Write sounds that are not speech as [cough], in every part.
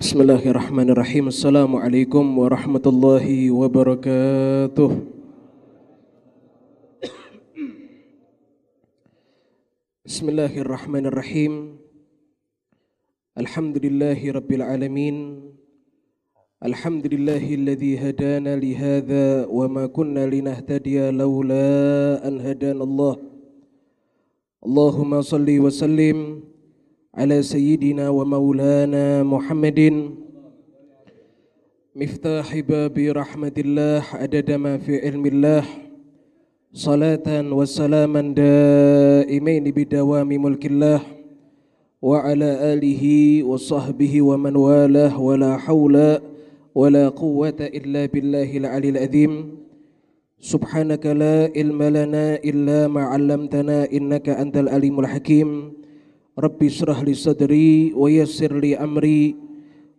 Bismillahirrahmanirrahim. Assalamualaikum warahmatullahi wabarakatuh. Bismillahirrahmanirrahim. Alhamdulillahi rabbil alamin. Alhamdulillahilladzi hadana li hadza wa ma kunna linahtadiya laula an hadana Allah. Allahumma salli wa sallim على سيدنا ومولانا محمد. مفتاح باب رحمة الله عدد ما في علم الله. صلاة وسلاما دائمين بدوام ملك الله. وعلى آله وصحبه ومن والاه ولا حول ولا قوة إلا بالله العلي العظيم. سبحانك لا علم لنا إلا ما علمتنا إنك أنت العليم الحكيم. Rabbi syrah li sadri wa yassir li amri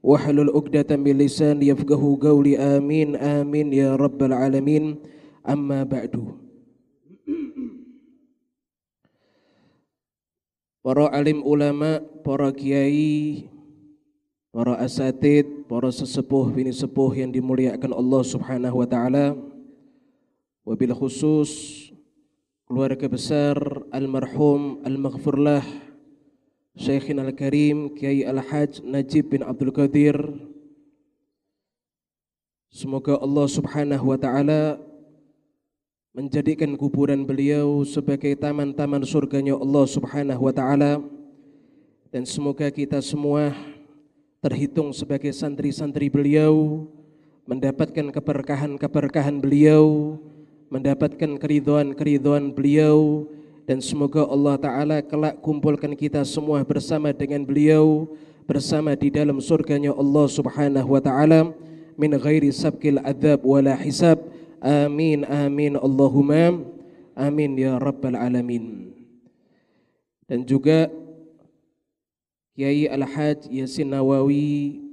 wahlul 'uqdatam min lisani yafqahu qawli. Amin amin ya rabbal alamin. Amma ba'du. Para alim ulama, para kiai, para asatid, para sesepuh bini sepuh yang dimuliakan Allah Subhanahu wa taala. Wabil khusus keluarga besar almarhum al-maghfurlah Syekhina Al-Karim Kiai Al-Hajj Najib bin Abdul Qadir. Semoga Allah Subhanahu wa taala menjadikan kuburan beliau sebagai taman-taman surganya Allah Subhanahu wa taala. Dan semoga kita semua terhitung sebagai santri-santri beliau mendapatkan keberkahan-keberkahan beliau mendapatkan keridhaan-keridhaan beliau dan semoga Allah Ta'ala kelak kumpulkan kita semua bersama dengan beliau bersama di dalam surganya Allah Subhanahu wa taala. Min ghairi sabkil adzab wala hisab. Amin amin Allahumma. Amin ya rabbal alamin. Dan juga Kiai Al-Haj Yasin Nawawi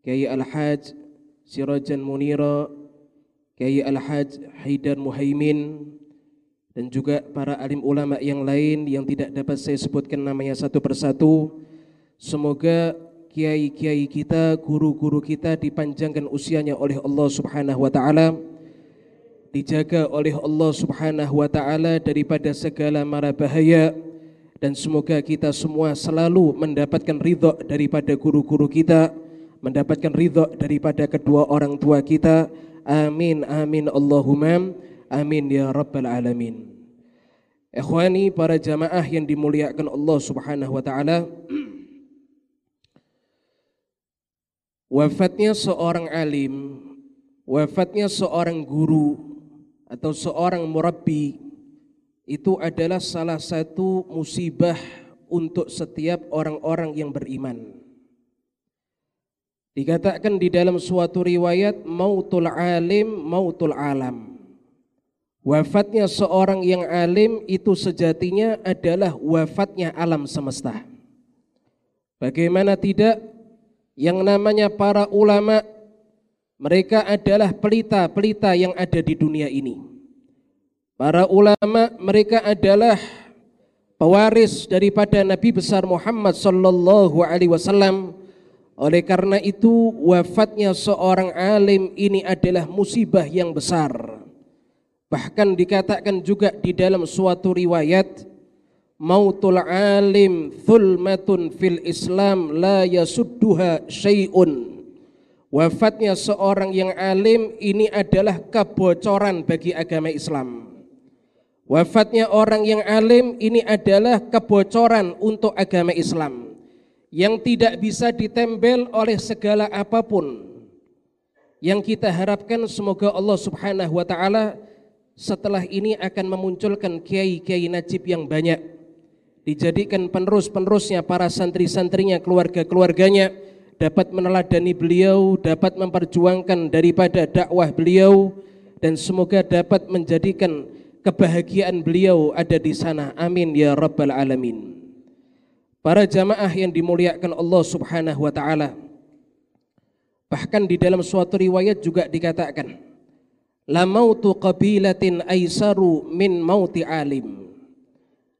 Kiai Al-Haj Sirajan Munira Kiai Al-Haj Haidar Muhaimin dan juga para alim ulama yang lain yang tidak dapat saya sebutkan namanya satu persatu. Semoga kiai-kiai kita, guru-guru kita dipanjangkan usianya oleh Allah Subhanahu wa taala. Dijaga oleh Allah Subhanahu wa taala daripada segala mara bahaya dan semoga kita semua selalu mendapatkan ridho daripada guru-guru kita, mendapatkan ridho daripada kedua orang tua kita. Amin amin Allahumma Amin ya rabbal alamin. Ikhwani para jamaah yang dimuliakan Allah Subhanahu wa taala. [clears throat] Wafatnya seorang alim, wafatnya seorang guru atau seorang murabbi itu adalah salah satu musibah untuk setiap orang-orang yang beriman. Dikatakan di dalam suatu riwayat mautul alim mautul alam. Wafatnya seorang yang alim itu sejatinya adalah wafatnya alam semesta. Bagaimana tidak yang namanya para ulama mereka adalah pelita-pelita yang ada di dunia ini. Para ulama mereka adalah pewaris daripada Nabi besar Muhammad sallallahu alaihi wasallam. Oleh karena itu wafatnya seorang alim ini adalah musibah yang besar Bahkan dikatakan juga di dalam suatu riwayat mautul alim thulmatun fil Islam la yasudduha syai'un. Wafatnya seorang yang alim ini adalah kebocoran bagi agama Islam. Wafatnya orang yang alim ini adalah kebocoran untuk agama Islam yang tidak bisa ditempel oleh segala apa pun. Yang kita harapkan semoga Allah Subhanahu wa taala setelah ini akan memunculkan kiai-kiai najib yang banyak. Dijadikan penerus-penerusnya para santri-santrinya keluarga-keluarganya. Dapat meneladani beliau dapat memperjuangkan daripada dakwah beliau. Dan semoga dapat menjadikan kebahagiaan beliau ada di sana. Amin ya rabbal alamin. Para jamaah yang dimuliakan Allah Subhanahu wa taala. Bahkan di dalam suatu riwayat juga dikatakan la mautu qabilatin aisaru min mauti alim.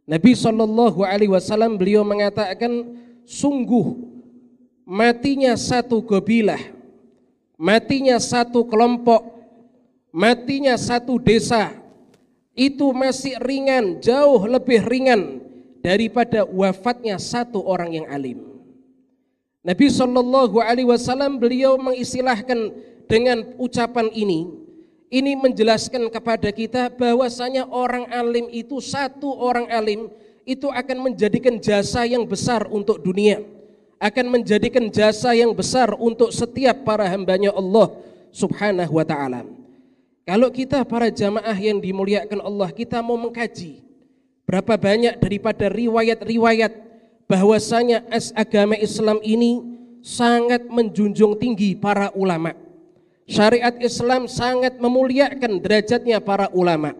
Nabi Shallallahu Alaihi Wasallam beliau mengatakan sungguh matinya satu gobilah, matinya satu kelompok, matinya satu desa, itu masih ringan, jauh lebih ringan daripada wafatnya satu orang yang alim. Nabi Shallallahu Alaihi Wasallam beliau mengistilahkan dengan ucapan ini, ini menjelaskan kepada kita bahwasanya orang alim itu satu orang alim itu akan menjadikan jasa yang besar untuk dunia, akan menjadikan jasa yang besar untuk setiap para hambanya Allah Subhanahu wa taala. Kalau kita para jamaah yang dimuliakan Allah, kita mau mengkaji berapa banyak daripada riwayat-riwayat bahwasanya as agama Islam ini sangat menjunjung tinggi para ulama. Syariat Islam sangat memuliakan derajatnya para ulama.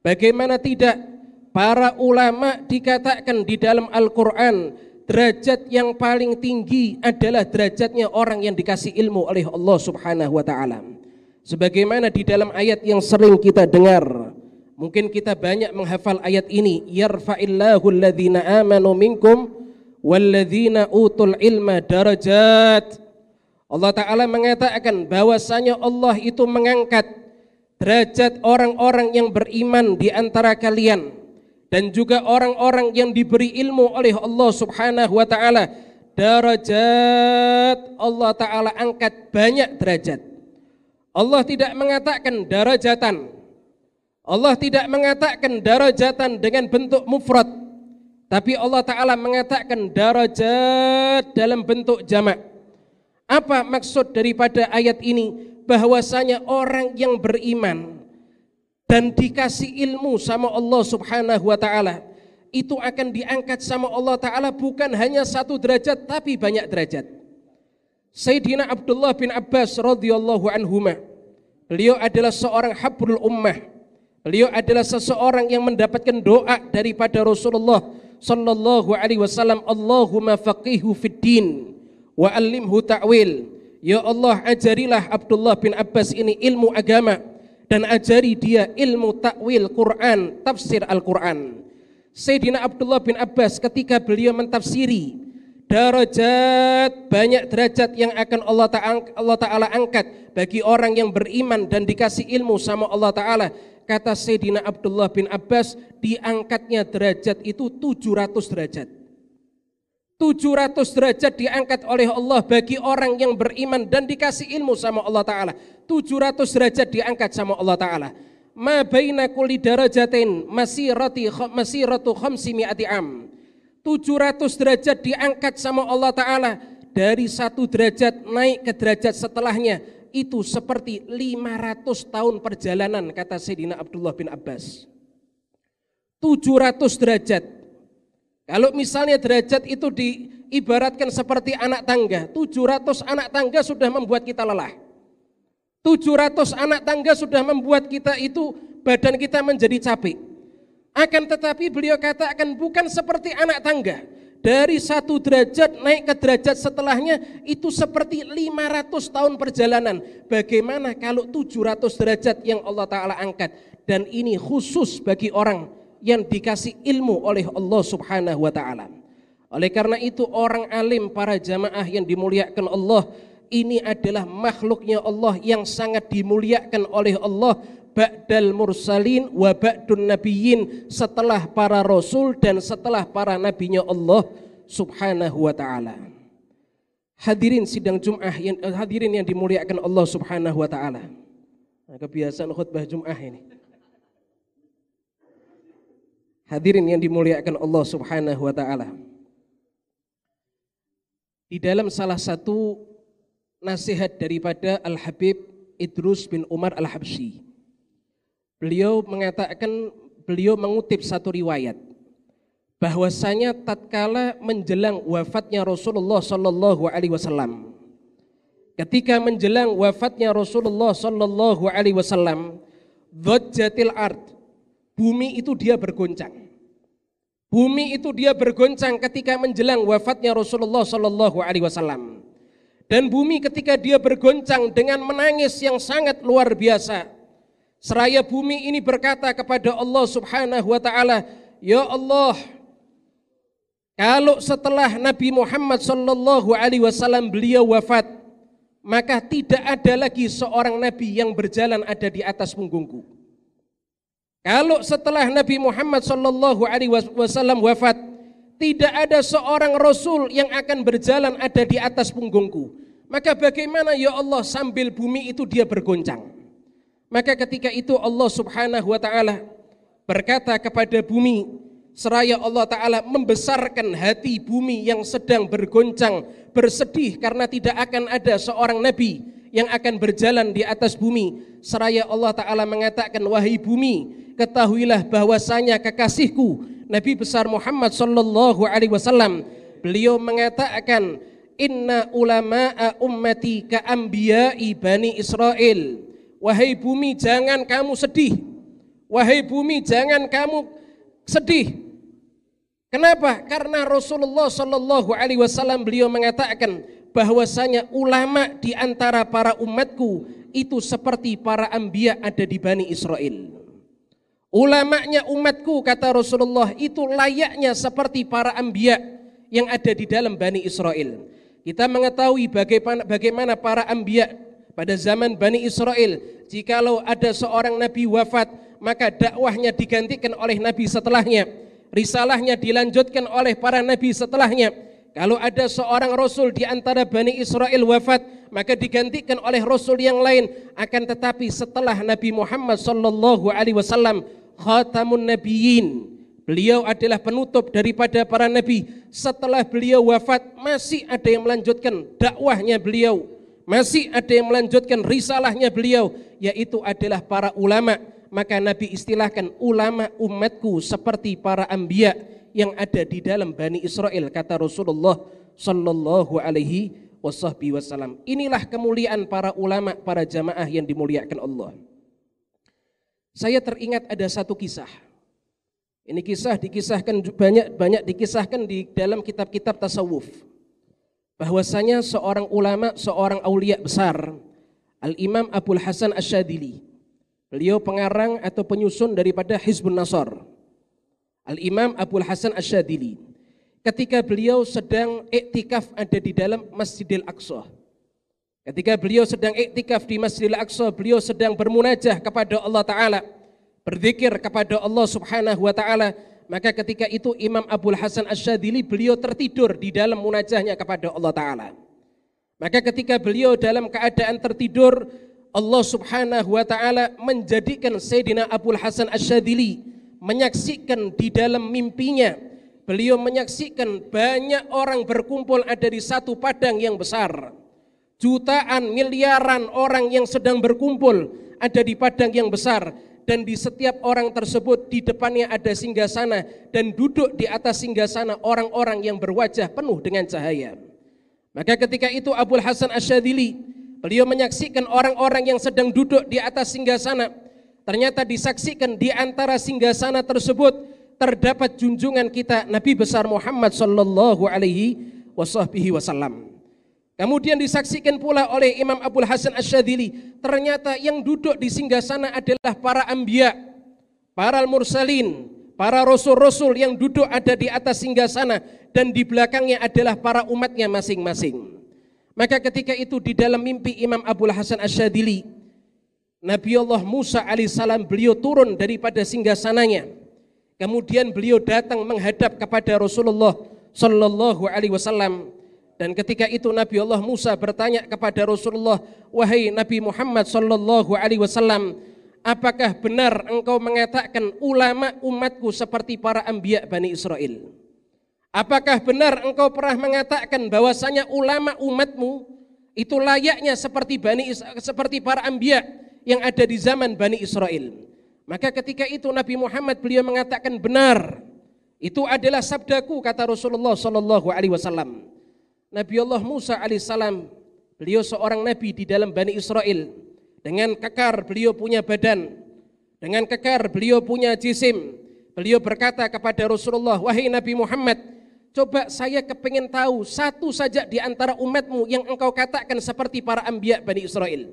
Bagaimana tidak para ulama dikatakan di dalam Al-Qur'an derajat yang paling tinggi adalah derajatnya orang yang dikasih ilmu oleh Allah Subhanahu wa taala. Sebagaimana di dalam ayat yang sering kita dengar, mungkin kita banyak menghafal ayat ini, yarfa'illahu alladhina amanu minkum walladzina utul ilma darajat. Allah Ta'ala mengatakan bahwasanya Allah itu mengangkat derajat orang-orang yang beriman di antara kalian dan juga orang-orang yang diberi ilmu oleh Allah Subhanahu wa taala darajat Allah taala angkat banyak derajat Allah tidak mengatakan darajatan. Allah tidak mengatakan darajatan dengan bentuk mufrad. Tapi Allah Ta'ala mengatakan darajat dalam bentuk jamak. Apa maksud daripada ayat ini? Bahwasanya orang yang beriman dan dikasih ilmu sama Allah Subhanahu wa taala itu akan diangkat sama Allah taala bukan hanya satu derajat tapi banyak derajat. Sayyidina Abdullah bin Abbas radhiyallahu anhuma. Beliau adalah seorang habrul ummah. Beliau adalah seseorang yang mendapatkan doa daripada Rasulullah sallallahu alaihi wasallam, Allahumma faqihu fid din wa allimhu ta'wil. Ya Allah, ajarilah Abdullah bin Abbas ini ilmu agama dan ajari dia ilmu takwil Quran, tafsir Al-Quran. Sayyidina Abdullah bin Abbas ketika beliau mentafsiri darajat banyak derajat yang akan Allah Ta'ala Allah angkat bagi orang yang beriman dan dikasih ilmu sama Allah Ta'ala kata Sayyidina Abdullah bin Abbas diangkatnya derajat itu 700 derajat 700 derajat diangkat oleh Allah bagi orang yang beriman dan dikasih ilmu sama Allah Ta'ala. 700 derajat diangkat sama Allah Ta'ala. Ma baina kulli darajatin masirati masiratu khamsi mi'ati am. 700 derajat diangkat sama Allah Ta'ala. dari satu derajat naik ke derajat setelahnya. itu seperti 500 tahun perjalanan kata Sayyidina Abdullah bin Abbas. 700 derajat kalau misalnya derajat itu diibaratkan seperti anak tangga 700 anak tangga sudah membuat kita lelah 700 anak tangga sudah membuat kita itu badan kita menjadi capek akan tetapi beliau katakan bukan seperti anak tangga. Dari satu derajat naik ke derajat setelahnya itu seperti 500 tahun perjalanan. Bagaimana kalau 700 derajat yang Allah Ta'ala angkat. Dan ini khusus bagi orang yang dikasih ilmu oleh Allah Subhanahu wa Ta'ala. Oleh karena itu orang alim para jamaah yang dimuliakan Allah ini adalah makhluknya Allah yang sangat dimuliakan oleh Allah ba'dal mursalin wa ba'dun nabiyyin setelah para rasul dan setelah para nabinya Allah subhanahu wa ta'ala. Hadirin sidang Jum'ah yang, hadirin yang dimuliakan Allah subhanahu wa ta'ala. Nah, kebiasaan khutbah Jum'ah ini hadirin yang dimuliakan Allah subhanahu wa ta'ala. Di dalam salah satu nasihat daripada Al-Habib Idrus bin Umar Al-Habsyi Beliau mengatakan, beliau mengutip satu riwayat bahwasanya tatkala menjelang wafatnya Rasulullah Shallallahu Alaihi Wasallam, ketika menjelang wafatnya Rasulullah Shallallahu Alaihi Wasallam, Dhojatil art, bumi itu dia bergoncang. Bumi itu dia bergoncang ketika menjelang wafatnya Rasulullah Shallallahu Alaihi Wasallam. Dan bumi ketika dia bergoncang dengan menangis yang sangat luar biasa, Seraya bumi ini berkata kepada Allah Subhanahu wa taala, "Ya Allah, Kalau setelah Nabi Muhammad Sallallahu Alaihi Wasallam beliau wafat, maka tidak ada lagi seorang Nabi yang berjalan ada di atas punggungku. Kalau setelah Nabi Muhammad Sallallahu Alaihi Wasallam wafat, tidak ada seorang Rasul yang akan berjalan ada di atas punggungku. Maka bagaimana ya Allah sambil bumi itu dia bergoncang. Maka ketika itu Allah Subhanahu wa taala berkata kepada bumi, seraya Allah Ta'ala membesarkan hati bumi yang sedang bergoncang, bersedih karena tidak akan ada seorang Nabi yang akan berjalan di atas bumi. Seraya Allah Ta'ala mengatakan, wahai bumi, ketahuilah bahwasanya kekasihku, Nabi besar Muhammad Sallallahu Alaihi Wasallam, beliau mengatakan, Inna ulama'a ummati ka ambiyai bani Israel. Wahai bumi jangan kamu sedih. Wahai bumi jangan kamu sedih. Kenapa? Karena Rasulullah Shallallahu Alaihi Wasallam beliau mengatakan bahwasanya ulama di antara para umatku itu seperti para ambia ada di Bani Israel. Ulamanya umatku kata Rasulullah itu layaknya seperti para ambia yang ada di dalam Bani Israel. Kita mengetahui bagaimana, bagaimana para ambia pada zaman Bani Israel jikalau ada seorang nabi wafat maka dakwahnya digantikan oleh nabi setelahnya risalahnya dilanjutkan oleh para nabi setelahnya kalau ada seorang rasul di antara Bani Israel wafat maka digantikan oleh rasul yang lain akan tetapi setelah Nabi Muhammad sallallahu alaihi wasallam khatamun nabiyyin Beliau adalah penutup daripada para nabi. Setelah beliau wafat, masih ada yang melanjutkan dakwahnya beliau. Masih ada yang melanjutkan risalahnya beliau, yaitu adalah para ulama maka Nabi istilahkan ulama umatku seperti para ambia yang ada di dalam Bani Israel kata Rasulullah sallallahu alaihi wasallam. Inilah kemuliaan para ulama, para jamaah yang dimuliakan Allah. Saya teringat ada satu kisah. Ini kisah dikisahkan banyak banyak dikisahkan di dalam kitab-kitab tasawuf. Bahwasanya seorang ulama, seorang aulia besar, Al-Imam Abdul Hasan Asyadili Beliau pengarang atau penyusun daripada Hizbun Nasar. Al-Imam Abdul Hasan Asyadili. Ketika beliau sedang iktikaf ada di dalam Masjidil Aqsa. Ketika beliau sedang iktikaf di Masjidil Aqsa, beliau sedang bermunajah kepada Allah Ta'ala. Berzikir kepada Allah Subhanahu Wa Ta'ala. Maka ketika itu Imam Abdul Hasan Asyadili beliau tertidur di dalam munajahnya kepada Allah Ta'ala. Maka ketika beliau dalam keadaan tertidur, Allah Subhanahu wa taala menjadikan Sayyidina Abdul Hasan Asyadili menyaksikan di dalam mimpinya. Beliau menyaksikan banyak orang berkumpul ada di satu padang yang besar. Jutaan miliaran orang yang sedang berkumpul ada di padang yang besar. Dan di setiap orang tersebut di depannya ada singgasana dan duduk di atas singgasana orang-orang yang berwajah penuh dengan cahaya. Maka ketika itu Abdul Hasan Asyadili Beliau menyaksikan orang-orang yang sedang duduk di atas singgasana. Ternyata disaksikan di antara singgasana tersebut terdapat junjungan kita Nabi besar Muhammad sallallahu alaihi wasallam. Kemudian disaksikan pula oleh Imam Abdul Hasan Asyadili, ternyata yang duduk di singgasana adalah para ambia, para mursalin, para rasul-rasul yang duduk ada di atas singgasana dan di belakangnya adalah para umatnya masing-masing. Maka ketika itu di dalam mimpi Imam Abdul Hasan Asyadili, Nabi Allah Musa alaihissalam beliau turun daripada singgasananya. Kemudian beliau datang menghadap kepada Rasulullah sallallahu alaihi wasallam dan ketika itu Nabi Allah Musa bertanya kepada Rasulullah, "Wahai Nabi Muhammad sallallahu alaihi wasallam, apakah benar engkau mengatakan ulama umatku seperti para anbiya Bani Israel?" Apakah benar engkau pernah mengatakan bahwasanya ulama umatmu itu layaknya seperti Bani seperti para ambia yang ada di zaman Bani Israel? Maka ketika itu Nabi Muhammad beliau mengatakan benar. Itu adalah sabdaku kata Rasulullah sallallahu alaihi wasallam. Nabi Allah Musa alaihissalam beliau seorang nabi di dalam Bani Israel. Dengan kekar beliau punya badan. Dengan kekar beliau punya jisim. Beliau berkata kepada Rasulullah, "Wahai Nabi Muhammad, Coba saya kepingin tahu satu saja di antara umatmu yang engkau katakan seperti para ambia Bani Israel.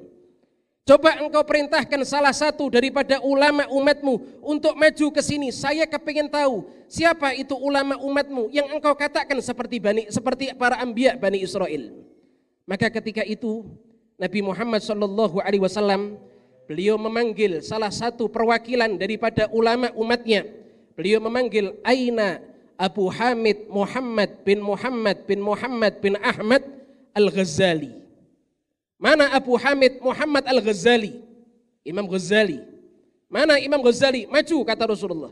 Coba engkau perintahkan salah satu daripada ulama umatmu untuk maju ke sini. Saya kepingin tahu siapa itu ulama umatmu yang engkau katakan seperti bani seperti para ambia bani Israel. Maka ketika itu Nabi Muhammad Shallallahu Alaihi Wasallam beliau memanggil salah satu perwakilan daripada ulama umatnya. Beliau memanggil Aina Abu Hamid Muhammad bin Muhammad bin Muhammad bin Ahmad Al-Ghazali. Mana Abu Hamid Muhammad Al-Ghazali? Imam Ghazali. Mana Imam Ghazali? Maju kata Rasulullah.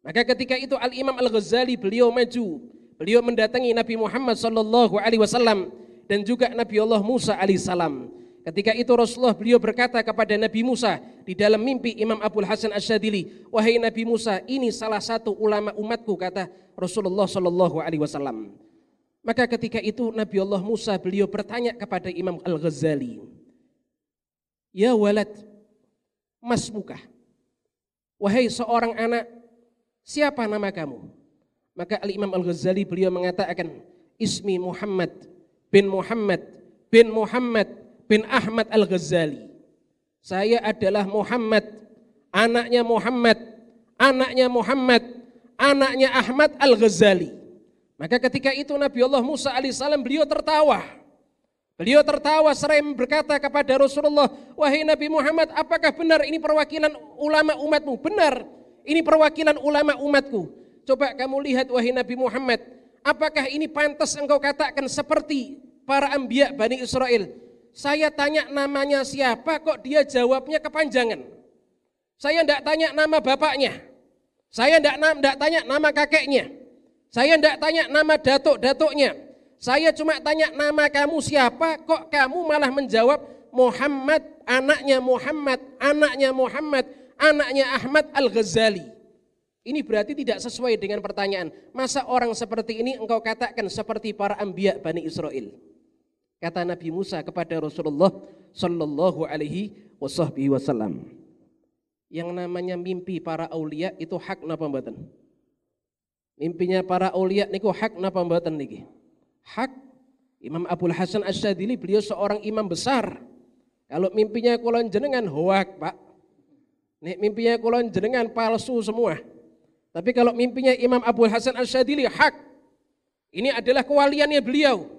Maka ketika itu Al-Imam Al-Ghazali beliau maju. Beliau mendatangi Nabi Muhammad sallallahu alaihi wasallam dan juga Nabi Allah Musa alaihissalam. Ketika itu Rasulullah beliau berkata kepada Nabi Musa di dalam mimpi Imam Abdul Hasan Asyadili, wahai Nabi Musa, ini salah satu ulama umatku kata Rasulullah sallallahu alaihi wasallam. Maka ketika itu Nabi Allah Musa beliau bertanya kepada Imam Al-Ghazali. Ya walad, mas muka. Wahai seorang anak, siapa nama kamu? Maka Al-Imam Al-Ghazali beliau mengatakan, Ismi Muhammad bin Muhammad bin Muhammad bin Ahmad Al-Ghazali. Saya adalah Muhammad, anaknya Muhammad, anaknya Muhammad, anaknya Ahmad Al-Ghazali. Maka ketika itu Nabi Allah Musa alaihissalam beliau tertawa. Beliau tertawa seraya berkata kepada Rasulullah, wahai Nabi Muhammad, apakah benar ini perwakilan ulama umatmu? Benar, ini perwakilan ulama umatku. Coba kamu lihat wahai Nabi Muhammad, apakah ini pantas engkau katakan seperti para ambia Bani Israel? Saya tanya namanya siapa kok dia jawabnya kepanjangan. Saya tidak tanya nama bapaknya. Saya tidak tanya nama kakeknya. Saya tidak tanya nama datuk-datuknya. Saya cuma tanya nama kamu siapa, kok kamu malah menjawab Muhammad, anaknya Muhammad, anaknya Muhammad, anaknya Ahmad Al-Ghazali. Ini berarti tidak sesuai dengan pertanyaan. Masa orang seperti ini engkau katakan seperti para ambia Bani Israel? Kata Nabi Musa kepada Rasulullah Sallallahu Alaihi Wasallam. Yang namanya mimpi para aulia itu hak napa mboten? Mimpinya para aulia niku hak napa mboten niki? Hak. Imam Abdul Hasan Asyadili beliau seorang imam besar. Kalau mimpinya kulon jenengan hoak, Pak. Nek mimpinya kulon jenengan palsu semua. Tapi kalau mimpinya Imam Abdul Hasan Asyadili hak. Ini adalah kewaliannya beliau.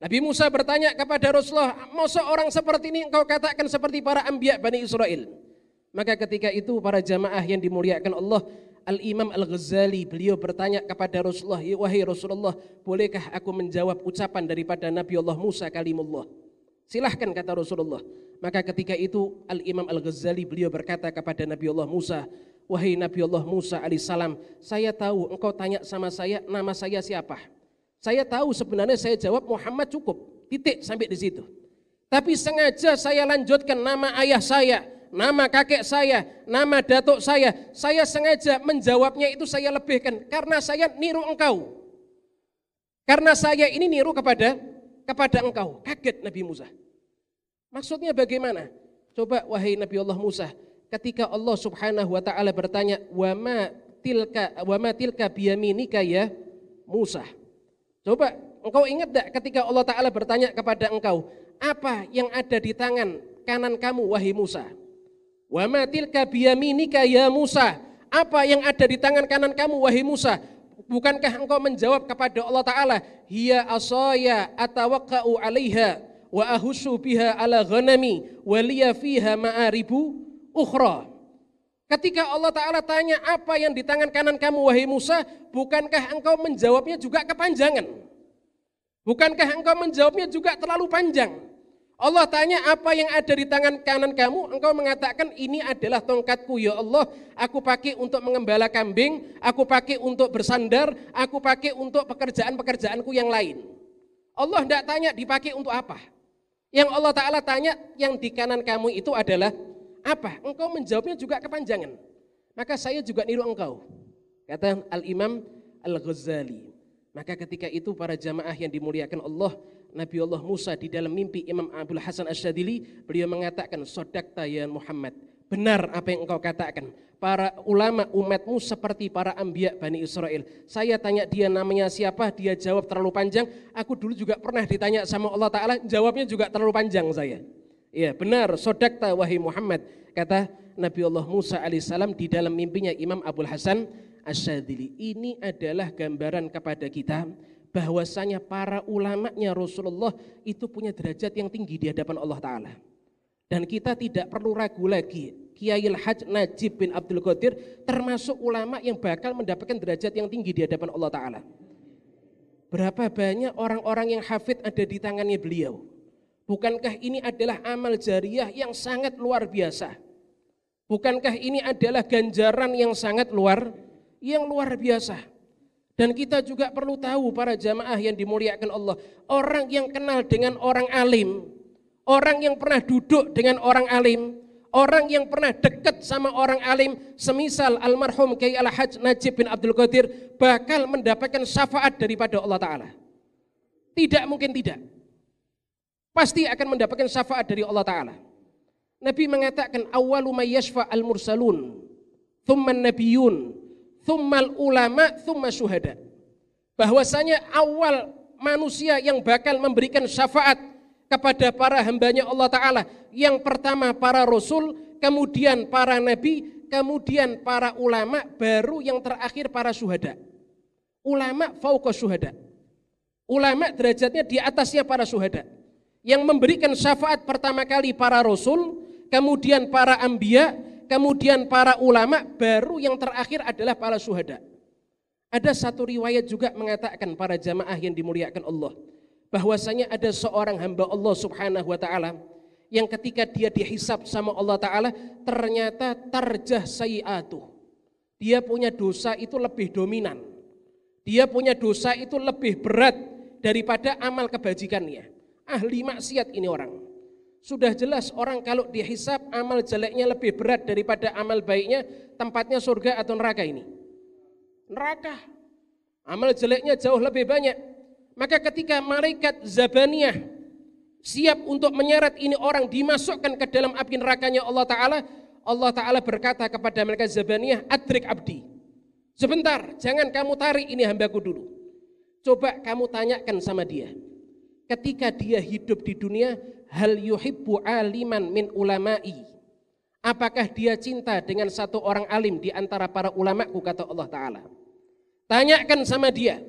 Nabi Musa bertanya kepada Rasulullah, mau seorang seperti ini engkau katakan seperti para ambia Bani Israel. Maka ketika itu para jamaah yang dimuliakan Allah Al-Imam Al-Ghazali beliau bertanya kepada Rasulullah, ya wahai Rasulullah, bolehkah aku menjawab ucapan daripada Nabi Allah Musa kalimullah? Silahkan kata Rasulullah. Maka ketika itu Al-Imam Al-Ghazali beliau berkata kepada Nabi Allah Musa, wahai Nabi Allah Musa alaihissalam, saya tahu engkau tanya sama saya nama saya siapa? Saya tahu sebenarnya saya jawab Muhammad cukup, titik sampai di situ. Tapi sengaja saya lanjutkan nama ayah saya, nama kakek saya, nama datuk saya, saya sengaja menjawabnya itu saya lebihkan karena saya niru engkau. Karena saya ini niru kepada kepada engkau. Kaget Nabi Musa. Maksudnya bagaimana? Coba wahai Nabi Allah Musa, ketika Allah Subhanahu wa taala bertanya, "Wa ma tilka wa ma tilka biyaminika ya Musa?" Coba engkau ingat tak ketika Allah taala bertanya kepada engkau, "Apa yang ada di tangan kanan kamu wahai Musa?" Wa ma tilka biyaminika ya Musa? Apa yang ada di tangan kanan kamu wahai Musa? Bukankah engkau menjawab kepada Allah Ta'ala, Hiya asaya atawakka'u alaiha wa ahusu biha ala ghanami wa liya fiha ma'aribu ukhra. Ketika Allah Ta'ala tanya apa yang di tangan kanan kamu wahai Musa, bukankah engkau menjawabnya juga kepanjangan? Bukankah engkau menjawabnya juga terlalu panjang? Allah tanya apa yang ada di tangan kanan kamu, engkau mengatakan ini adalah tongkatku ya Allah, aku pakai untuk mengembala kambing, aku pakai untuk bersandar, aku pakai untuk pekerjaan-pekerjaanku yang lain. Allah tidak tanya dipakai untuk apa. Yang Allah Ta'ala tanya yang di kanan kamu itu adalah apa? Engkau menjawabnya juga kepanjangan. Maka saya juga niru engkau. Kata Al-Imam Al-Ghazali. Maka ketika itu para jamaah yang dimuliakan Allah, Nabi Allah Musa di dalam mimpi Imam Abdul Hasan Asyadili, beliau mengatakan, Sodakta ya Muhammad, benar apa yang engkau katakan. Para ulama umatmu seperti para ambia Bani Israel. Saya tanya dia namanya siapa, dia jawab terlalu panjang. Aku dulu juga pernah ditanya sama Allah Ta'ala, jawabnya juga terlalu panjang saya. Ya benar, sodakta wahai Muhammad. Kata Nabi Allah Musa alaihissalam di dalam mimpinya Imam Abdul Hasan Asyadili. Ini adalah gambaran kepada kita bahwasanya para ulamanya Rasulullah itu punya derajat yang tinggi di hadapan Allah Ta'ala. Dan kita tidak perlu ragu lagi. Kiai Haj Najib bin Abdul Qadir termasuk ulama yang bakal mendapatkan derajat yang tinggi di hadapan Allah Ta'ala. Berapa banyak orang-orang yang hafid ada di tangannya beliau. Bukankah ini adalah amal jariah yang sangat luar biasa? Bukankah ini adalah ganjaran yang sangat luar yang luar biasa? Dan kita juga perlu tahu para jamaah yang dimuliakan Allah, orang yang kenal dengan orang alim, orang yang pernah duduk dengan orang alim, orang yang pernah dekat sama orang alim, semisal almarhum Kiai Al-Hajj Najib bin Abdul Qadir bakal mendapatkan syafaat daripada Allah Ta'ala. Tidak mungkin tidak. Pasti akan mendapatkan syafaat dari Allah Ta'ala. Nabi mengatakan awalu mayyashfa al-mursalun, thumman nabiyun, thummal ulama, thumma syuhada. Bahwasanya awal manusia yang bakal memberikan syafaat kepada para hambanya Allah Ta'ala. Yang pertama para rasul, kemudian para nabi, kemudian para ulama, baru yang terakhir para syuhada. Ulama fauqa syuhada. Ulama derajatnya di atasnya para syuhada. Yang memberikan syafaat pertama kali para rasul, kemudian para ambia, kemudian para ulama, baru yang terakhir adalah para syuhada. Ada satu riwayat juga mengatakan para jamaah yang dimuliakan Allah bahwasanya ada seorang hamba Allah Subhanahu wa taala yang ketika dia dihisap sama Allah taala ternyata tarjah sayiatu. Dia punya dosa itu lebih dominan. Dia punya dosa itu lebih berat daripada amal kebajikannya. Ahli maksiat ini orang. Sudah jelas orang kalau dihisap amal jeleknya lebih berat daripada amal baiknya, tempatnya surga atau neraka ini? Neraka. Amal jeleknya jauh lebih banyak maka ketika malaikat Zabaniyah siap untuk menyeret ini orang dimasukkan ke dalam api nerakanya Allah Ta'ala, Allah Ta'ala berkata kepada malaikat Zabaniyah, adrik abdi. Sebentar, jangan kamu tarik ini hambaku dulu. Coba kamu tanyakan sama dia. Ketika dia hidup di dunia, hal yuhibbu aliman min ulama'i. Apakah dia cinta dengan satu orang alim di antara para ulamaku kata Allah Ta'ala. Tanyakan sama dia,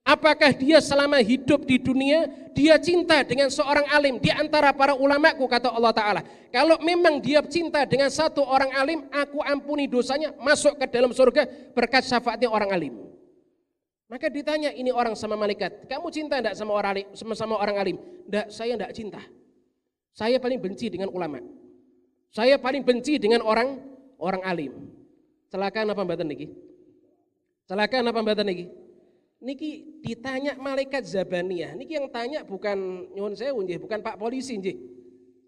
Apakah dia selama hidup di dunia dia cinta dengan seorang alim di antara para ulamaku kata Allah Ta'ala. Kalau memang dia cinta dengan satu orang alim, aku ampuni dosanya masuk ke dalam surga berkat syafaatnya orang alim. Maka ditanya ini orang sama malaikat, kamu cinta enggak sama orang alim? Sama, sama orang alim? Enggak, saya enggak cinta. Saya paling benci dengan ulama. Saya paling benci dengan orang orang alim. Celakaan apa mbatan niki? Celakaan apa mbatan niki? niki ditanya malaikat Zabaniyah. Niki yang tanya bukan nyuwun nggih, bukan Pak polisi nggih.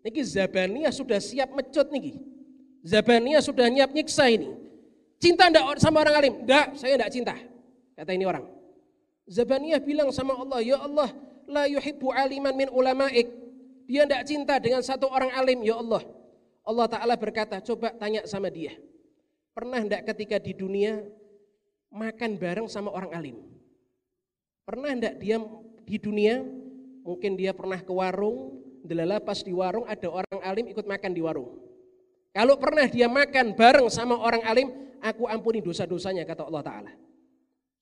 Niki Zabaniyah sudah siap mecut niki. Zabaniyah sudah nyiap nyiksa ini. Cinta ndak sama orang alim? Enggak, saya enggak cinta. Kata ini orang. Zabaniyah bilang sama Allah, "Ya Allah, la yuhibbu aliman min ulama'ik." Dia enggak cinta dengan satu orang alim, ya Allah. Allah Ta'ala berkata, coba tanya sama dia. Pernah enggak ketika di dunia makan bareng sama orang alim? Pernah enggak dia di dunia, mungkin dia pernah ke warung, delala pas di warung ada orang alim ikut makan di warung. Kalau pernah dia makan bareng sama orang alim, aku ampuni dosa-dosanya kata Allah Ta'ala.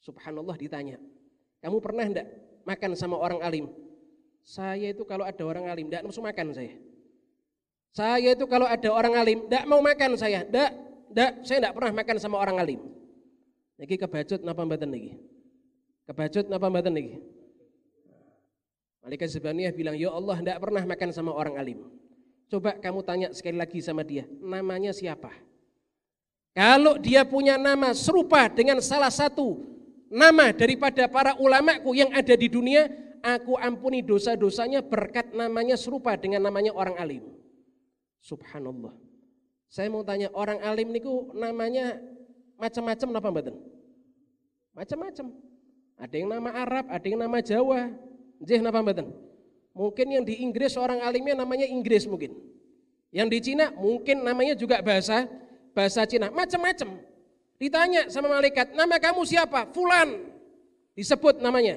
Subhanallah ditanya, kamu pernah enggak makan sama orang alim? Saya itu kalau ada orang alim, enggak nafsu makan saya. Saya itu kalau ada orang alim, enggak mau makan saya. Enggak, enggak, saya enggak pernah makan sama orang alim. Niki kebacut napa mboten niki? Kebacut napa mboten niki? Malaikat Zabaniyah bilang, "Ya Allah, tidak pernah makan sama orang alim." Coba kamu tanya sekali lagi sama dia, namanya siapa? Kalau dia punya nama serupa dengan salah satu nama daripada para ulamaku yang ada di dunia, aku ampuni dosa-dosanya berkat namanya serupa dengan namanya orang alim. Subhanallah. Saya mau tanya orang alim niku namanya macam-macam napa mboten? Macam-macam. Ada yang nama Arab, ada yang nama Jawa. Jih napa mboten? Mungkin yang di Inggris orang alimnya namanya Inggris mungkin. Yang di Cina mungkin namanya juga bahasa bahasa Cina, macam-macam. Ditanya sama malaikat, "Nama kamu siapa?" Fulan. Disebut namanya.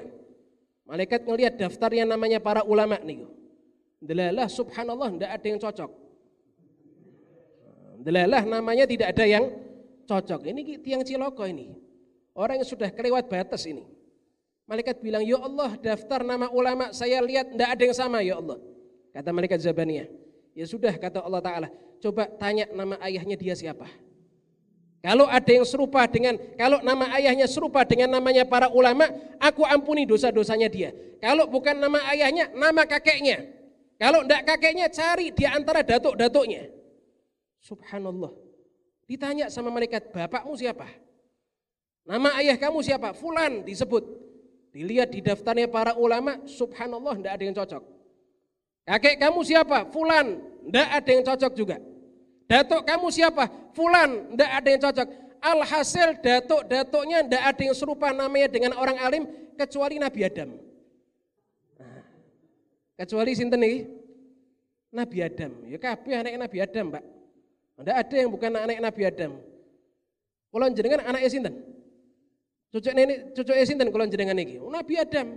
Malaikat ngelihat daftarnya namanya para ulama nih. Delalah subhanallah tidak ada yang cocok. Delalah namanya tidak ada yang cocok. Ini tiang ciloko ini. Orang yang sudah kelewat batas ini. Malaikat bilang, ya Allah daftar nama ulama saya lihat tidak ada yang sama ya Allah. Kata malaikat Zabaniyah. Ya sudah kata Allah Ta'ala. Coba tanya nama ayahnya dia siapa. Kalau ada yang serupa dengan, kalau nama ayahnya serupa dengan namanya para ulama, aku ampuni dosa-dosanya dia. Kalau bukan nama ayahnya, nama kakeknya. Kalau tidak kakeknya, cari di antara datuk-datuknya. Subhanallah. Ditanya sama malaikat, bapakmu siapa? Nama ayah kamu siapa? Fulan disebut. Dilihat di daftarnya para ulama, subhanallah tidak ada yang cocok. Kakek kamu siapa? Fulan. Tidak ada yang cocok juga. Datuk kamu siapa? Fulan, tidak ada yang cocok. Alhasil datuk-datuknya tidak ada yang serupa namanya dengan orang alim kecuali Nabi Adam. Nah, kecuali sinten nih? Nabi Adam. Ya kabeh anak Nabi Adam, Pak. Tidak ada yang bukan anak Nabi Adam. Kalau jenengan anaknya sinten? Cucuk nenek, cucuk sinten kalau jenengan ini? Nabi Adam.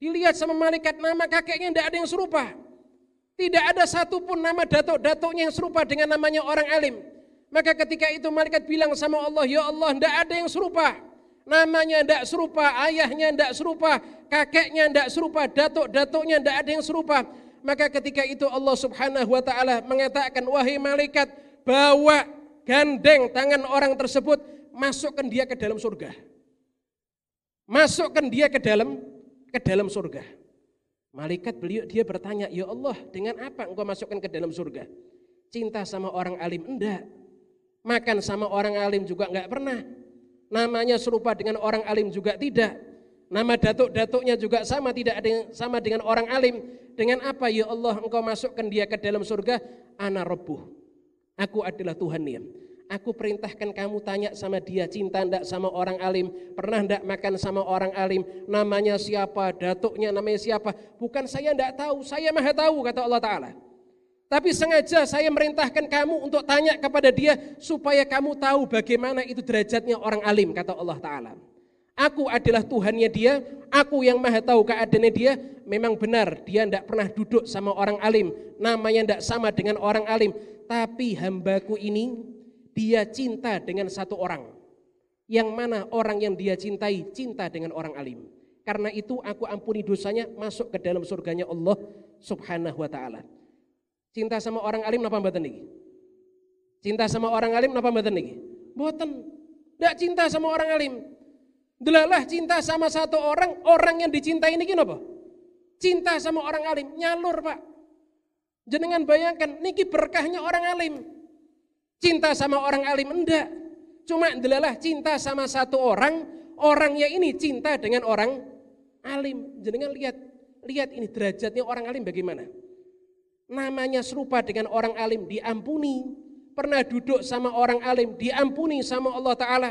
Dilihat sama malaikat nama kakeknya tidak ada yang serupa. Tidak ada satupun nama datuk-datuknya yang serupa dengan namanya orang alim. Maka ketika itu malaikat bilang sama Allah, Ya Allah, tidak ada yang serupa. Namanya tidak serupa, ayahnya tidak serupa, kakeknya tidak serupa, datuk-datuknya tidak ada yang serupa. Maka ketika itu Allah subhanahu wa ta'ala mengatakan, Wahai malaikat, bawa gandeng tangan orang tersebut, masukkan dia ke dalam surga. Masukkan dia ke dalam ke dalam surga. Malaikat beliau dia bertanya, "Ya Allah, dengan apa engkau masukkan ke dalam surga?" Cinta sama orang alim enggak. Makan sama orang alim juga enggak pernah. Namanya serupa dengan orang alim juga tidak. Nama datuk-datuknya juga sama tidak ada yang sama dengan orang alim. Dengan apa ya Allah engkau masukkan dia ke dalam surga? Ana rabbuh. Aku adalah Tuhan dia. Aku perintahkan kamu tanya sama dia cinta ndak sama orang alim, pernah ndak makan sama orang alim, namanya siapa, datuknya namanya siapa. Bukan saya ndak tahu, saya maha tahu kata Allah Ta'ala. Tapi sengaja saya merintahkan kamu untuk tanya kepada dia supaya kamu tahu bagaimana itu derajatnya orang alim kata Allah Ta'ala. Aku adalah Tuhannya dia, aku yang maha tahu keadaannya dia. Memang benar dia tidak pernah duduk sama orang alim, namanya tidak sama dengan orang alim. Tapi hambaku ini dia cinta dengan satu orang. Yang mana orang yang dia cintai cinta dengan orang alim. Karena itu aku ampuni dosanya masuk ke dalam surganya Allah subhanahu wa ta'ala. Cinta sama orang alim apa mboten niki? Cinta sama orang alim apa mboten niki? Mboten. Tidak cinta sama orang alim. Delalah cinta sama satu orang, orang yang dicintai ini apa? Cinta sama orang alim, nyalur pak. Jenengan bayangkan, niki berkahnya orang alim. Cinta sama orang alim enggak. Cuma adalah cinta sama satu orang, orangnya ini cinta dengan orang alim. Jangan lihat, lihat ini derajatnya orang alim bagaimana. Namanya serupa dengan orang alim, diampuni. Pernah duduk sama orang alim, diampuni sama Allah Ta'ala.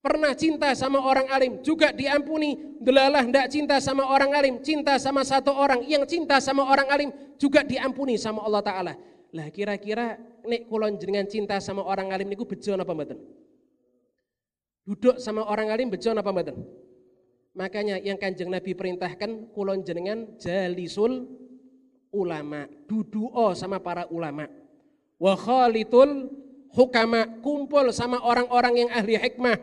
Pernah cinta sama orang alim, juga diampuni. Delalah ndak cinta sama orang alim, cinta sama satu orang. Yang cinta sama orang alim, juga diampuni sama Allah Ta'ala. Lah kira-kira nek kulon jenengan cinta sama orang alim niku bejo apa mboten? Duduk sama orang alim bejo apa mboten? Makanya yang Kanjeng Nabi perintahkan kulon jenengan jalisul ulama, duduo sama para ulama. Wa khalitul hukama, kumpul sama orang-orang yang ahli hikmah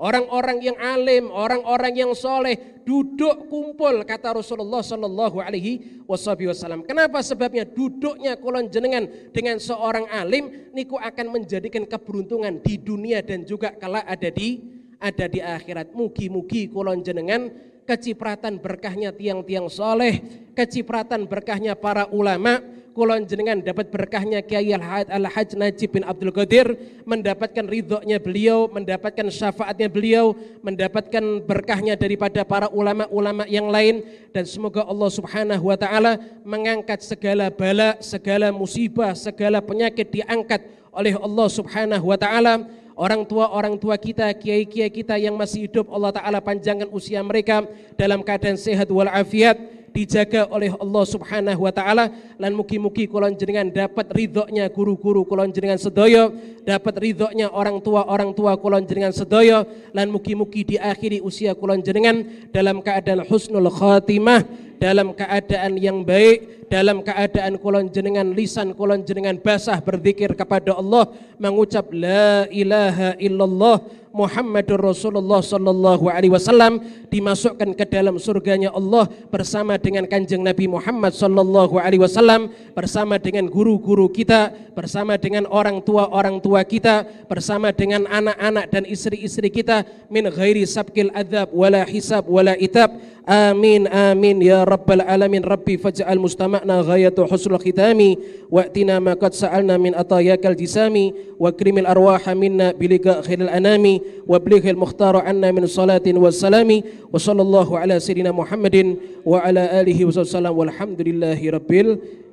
Orang-orang yang alim, orang-orang yang soleh duduk kumpul kata Rasulullah Shallallahu Alaihi Wasallam. Kenapa? Sebabnya duduknya kulon jenengan dengan seorang alim niku akan menjadikan keberuntungan di dunia dan juga kalau ada di ada di akhirat. Mugi-mugi kulon jenengan kecipratan berkahnya tiang-tiang soleh, kecipratan berkahnya para ulama, kulon jenengan dapat berkahnya Kiai Al-Hajj Najib bin Abdul Qadir, mendapatkan ridhonya beliau, mendapatkan syafaatnya beliau, mendapatkan berkahnya daripada para ulama-ulama yang lain. Dan semoga Allah Subhanahu wa taala mengangkat segala bala, segala musibah, segala penyakit diangkat oleh Allah Subhanahu wa taala orang tua-orang tua kita, kiai-kiai kita yang masih hidup Allah Ta'ala panjangkan usia mereka dalam keadaan sehat walafiat dijaga oleh Allah Subhanahu wa taala. Lan mugi-mugi kula jenengan dapat ridhonya guru-guru kula jenengan sedaya dapat ridhonya orang tua orang tua kula jenengan sedaya lan mugi-mugi diakhiri usia kula jenengan dalam keadaan husnul khatimah dalam keadaan yang baik, dalam keadaan kulon jenengan lisan kulon jenengan basah berzikir kepada Allah, mengucap la ilaha illallah Muhammadur Rasulullah sallallahu alaihi wasallam dimasukkan ke dalam surganya Allah bersama dengan kanjeng Nabi Muhammad sallallahu alaihi wasallam bersama dengan guru-guru kita bersama dengan orang tua-orang tua kita bersama dengan anak-anak dan istri-istri kita min ghairi sabkil adzab wala hisab wala itab. Amin amin ya rabbal alamin. Rabbi faj'al mustama'na ghayatu husnul khitami wa'tina ma qad sa'alna min atayakal jisami wa krimil arwaha minna biliga khairil anami وابلغ المختار عنا من صلاة والسلام وصلى الله على سيدنا محمد وعلى آله وسلم والحمد لله رب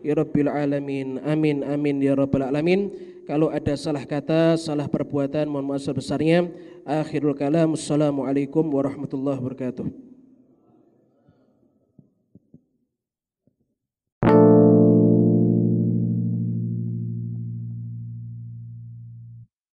رب العالمين amin amin ya rabbal alamin kalau ada salah kata salah perbuatan mohon maaf sebesarnya akhirul kalam assalamualaikum warahmatullahi wabarakatuh